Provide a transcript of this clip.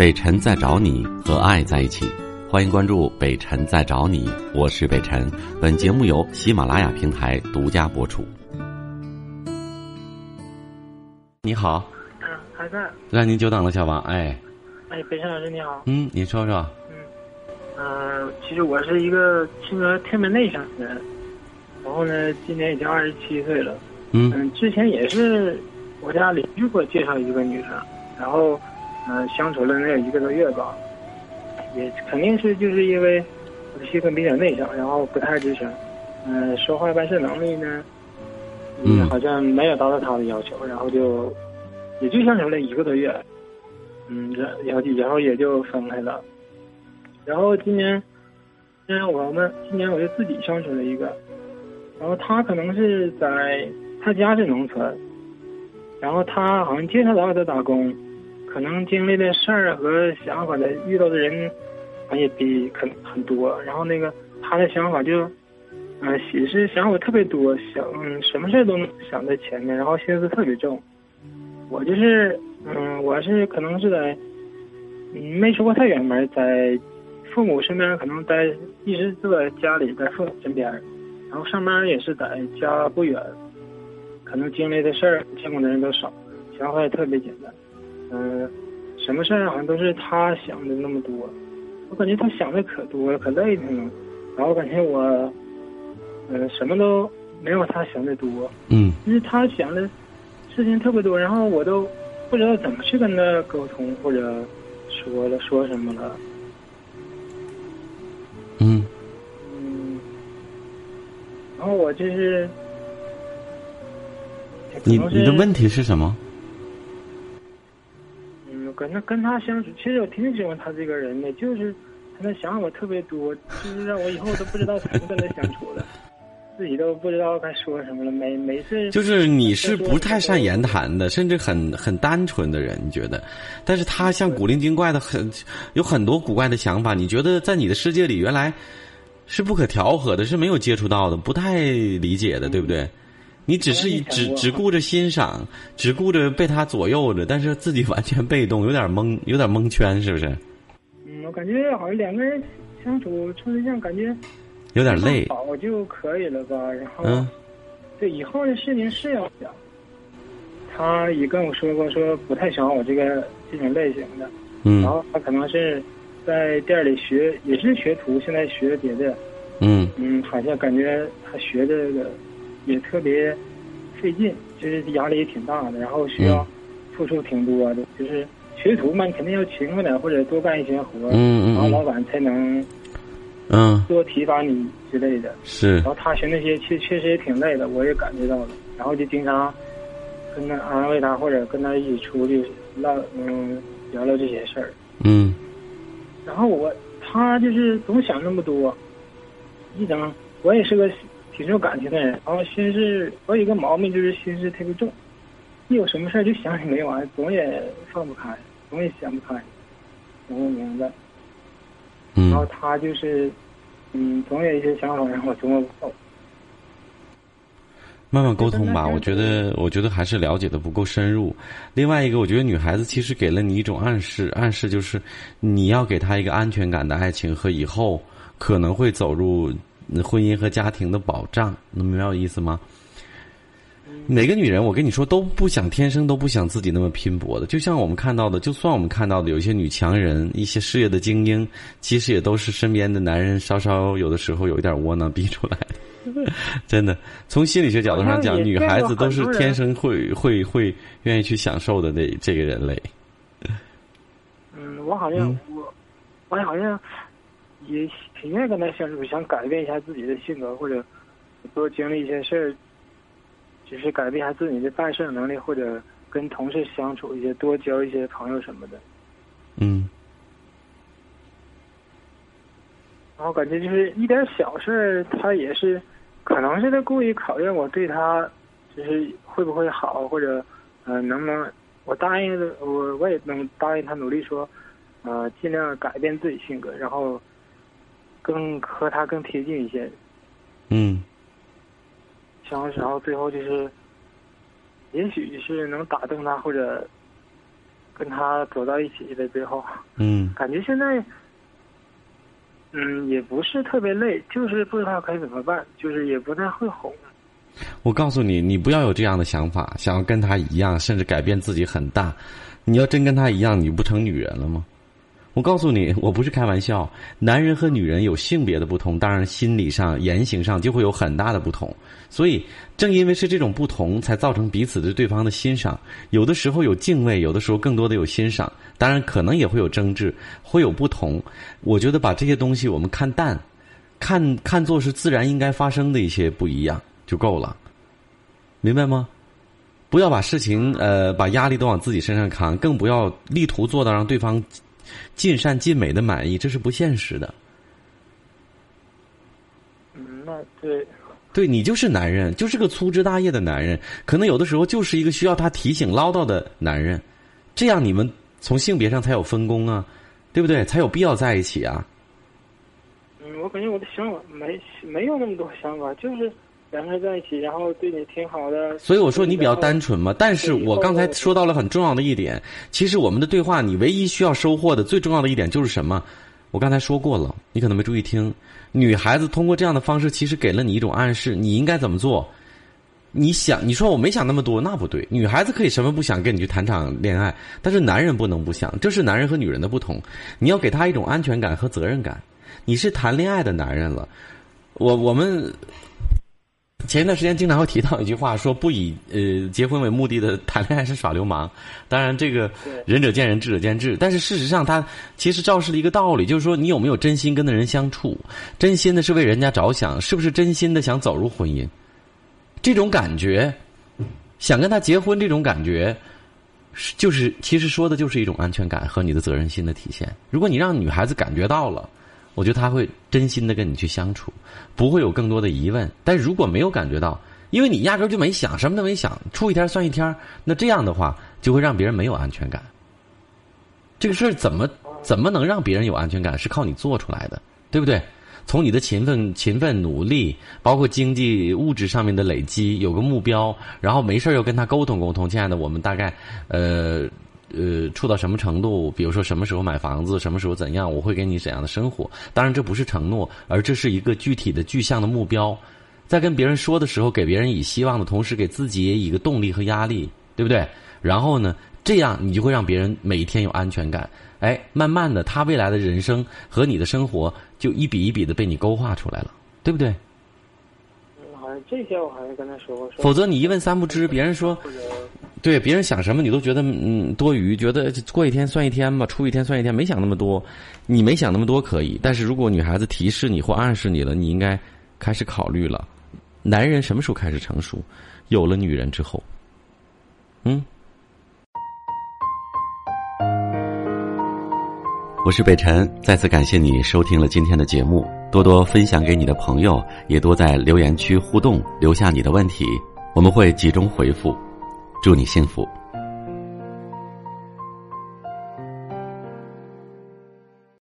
北辰在找你和爱在一起，欢迎关注北辰在找你，我是北辰。本节目由喜马拉雅平台独家播出。你好，嗯，还在。让您久等了，小王。哎，哎，北辰老师你好。嗯，你说说。嗯，呃，其实我是一个性格特别内向的人，然后呢，今年已经二十七岁了。嗯嗯，之前也是我家邻居给我介绍一个女生，然后嗯、呃相处了能有一个多月吧，也肯定是就是因为我的性格比较内向，然后不太吱声，嗯、说话办事能力呢，嗯。好像没有达到他的要求，然后就也就相处了一个多月，嗯，然然后然后也就分开了，然后今年，今年我们今年我就自己相处了一个，然后他可能是在他家是农村，然后他好像经常在外头打工，可能经历的事儿和想法的遇到的人，好像也比很很多。然后那个他的想法就，嗯、也是想法特别多，想嗯什么事儿都能想在前面，然后心思特别重。我就是嗯，我是可能是在嗯没出过太远门，在父母身边可能待一直都在家里，在父母身边，然后上班也是在家不远。可能经历的事儿、见过的人都少，想法也特别简单。嗯、什么事儿好像都是他想的那么多，我感觉他想的可多了，可累挺了。然后感觉我，嗯、什么都没有他想的多。嗯因为他想的事情特别多，然后我都不知道怎么去跟他沟通，或者说了说什么了。嗯嗯，然后我就是，你你的问题是什么？嗯，跟他跟他相处，其实我挺喜欢他这个人的，就是他的想法特别多，就是让我以后都不知道怎么跟他相处了，自己都不知道该说什么了。每每次就是你是不太善言谈的，甚至很很单纯的人，你觉得？但是他像古灵精怪的，很有很多古怪的想法。你觉得在你的世界里，原来是不可调和的，是没有接触到的，不太理解的，对不对？你只是只只顾着欣赏，只顾着被他左右着，但是自己 完全被动，有点蒙，有点蒙圈，是不是？嗯，我感觉好像两个人相处处对象，感觉有点累。好就可以了吧。然后，嗯对以后的事情是要想。他也跟我说过，说不太喜欢我这个这种类型的。嗯然后他可能是在店里学，也是学徒，现在学别的。嗯嗯，好像感觉他学这个也特别费劲，就是压力也挺大的，然后需要付出挺多的。就是学徒嘛，你肯定要勤快点，或者多干一些活，嗯嗯然后老板才能嗯，多提拔你之类的。是然后他学那些确确实也挺累的，我也感觉到了。然后就经常跟他安慰他，或者跟他一起出去唠，嗯，聊聊这些事儿。嗯然后我他就是总想那么多，一整我也是个挺重感情的人，然后心事我有一个毛病就是心事特别重，一有什么事儿就想起没完，总也放不开，总也想不开，我不明白。然后嗯，他就是，嗯，总有一些想法让我琢磨不透。慢慢沟通吧。我觉得，我觉得还是了解的不够深入。另外一个，我觉得女孩子其实给了你一种暗示，暗示就是你要给她一个安全感的爱情和以后可能会走入婚姻和家庭的保障。能明白我意思吗？每个女人，我跟你说，都不想天生都不想自己那么拼搏的。就像我们看到的，就算我们看到的有一些女强人、一些事业的精英，其实也都是身边的男人稍稍有的时候有一点窝囊逼出来的。真的，从心理学角度上讲，女孩子都是天生会会会愿意去享受的那这个人类。嗯，我好像、我，我好像也挺愿意跟他相处，想改变一下自己的性格，或者多经历一些事儿，就是改变一下自己的办事能力，或者跟同事相处一些，多交一些朋友什么的。嗯然后感觉就是一点小事儿，他也是，可能是他故意考验我对他，就是会不会好，或者，呃，能不能我答应的，我我也能答应他努力说，呃，尽量改变自己性格，然后更和他更贴近一些。嗯然后，然后最后就是，也许是能打动他，或者跟他走到一起的最后，嗯感觉现在，嗯，也不是特别累，就是不知道该怎么办，就是也不太会哄。我告诉你，你不要有这样的想法，想要跟他一样，甚至改变自己很大。你要真跟他一样，你不成女人了吗？我告诉你，我不是开玩笑。男人和女人有性别的不同，当然心理上、言行上就会有很大的不同。所以，正因为是这种不同，才造成彼此对对方的欣赏。有的时候有敬畏，有的时候更多的有欣赏。当然，可能也会有争执，会有不同。我觉得把这些东西我们看淡，看看作是自然应该发生的一些不一样就够了，明白吗？不要把事情呃把压力都往自己身上扛，更不要力图做到让对方尽善尽美的满意，这是不现实的。嗯，那对，对你就是男人，就是个粗枝大叶的男人，可能有的时候就是一个需要他提醒唠叨的男人，这样你们从性别上才有分工啊，对不对？才有必要在一起啊。嗯，我感觉我的想法没没有那么多想法，就是两个人在一起，然后对你挺好的。所以我说你比较单纯嘛，但是我刚才说到了很重要的一点，其实我们的对话，你唯一需要收获的最重要的一点就是什么？我刚才说过了，你可能没注意听。女孩子通过这样的方式，其实给了你一种暗示，你应该怎么做？你想，你说我没想那么多，那不对。女孩子可以什么不想跟你去谈场恋爱，但是男人不能不想，这是男人和女人的不同。你要给他一种安全感和责任感。你是谈恋爱的男人了，我我们前一段时间经常会提到一句话，说不以呃结婚为目的的谈恋爱是耍流氓。当然，这个仁者见仁，智者见智。但是事实上，它其实昭示了一个道理，就是说你有没有真心跟那人相处，真心的是为人家着想，是不是真心的想走入婚姻？这种感觉，想跟他结婚，这种感觉，是就是其实说的就是一种安全感和你的责任心的体现。如果你让女孩子感觉到了。我觉得他会真心的跟你去相处，不会有更多的疑问。但如果没有感觉到，因为你压根就没想，什么都没想，处一天算一天，那这样的话就会让别人没有安全感。这个事儿怎么怎么能让别人有安全感？是靠你做出来的，对不对？从你的勤奋、勤奋努力，包括经济物质上面的累积，有个目标，然后没事儿又跟他沟通沟通。亲爱的，我们大概呃。呃，处到什么程度？比如说什么时候买房子，什么时候怎样，我会给你怎样的生活？当然，这不是承诺，而这是一个具体的具象的目标。在跟别人说的时候，给别人以希望的同时，给自己也以一个动力和压力，对不对？然后呢，这样你就会让别人每一天有安全感。哎，慢慢的，他未来的人生和你的生活就一笔一笔的被你勾画出来了，对不对？嗯，好像这些我好像跟他说过。否则你一问三不知，别人说。对别人想什么，你都觉得嗯多余，觉得过一天算一天吧，出一天算一天，没想那么多。你没想那么多可以，但是如果女孩子提示你或暗示你了，你应该开始考虑了。男人什么时候开始成熟？有了女人之后。嗯。我是北辰，再次感谢你收听了今天的节目，多多分享给你的朋友，也多在留言区互动，留下你的问题，我们会集中回复。祝你幸福。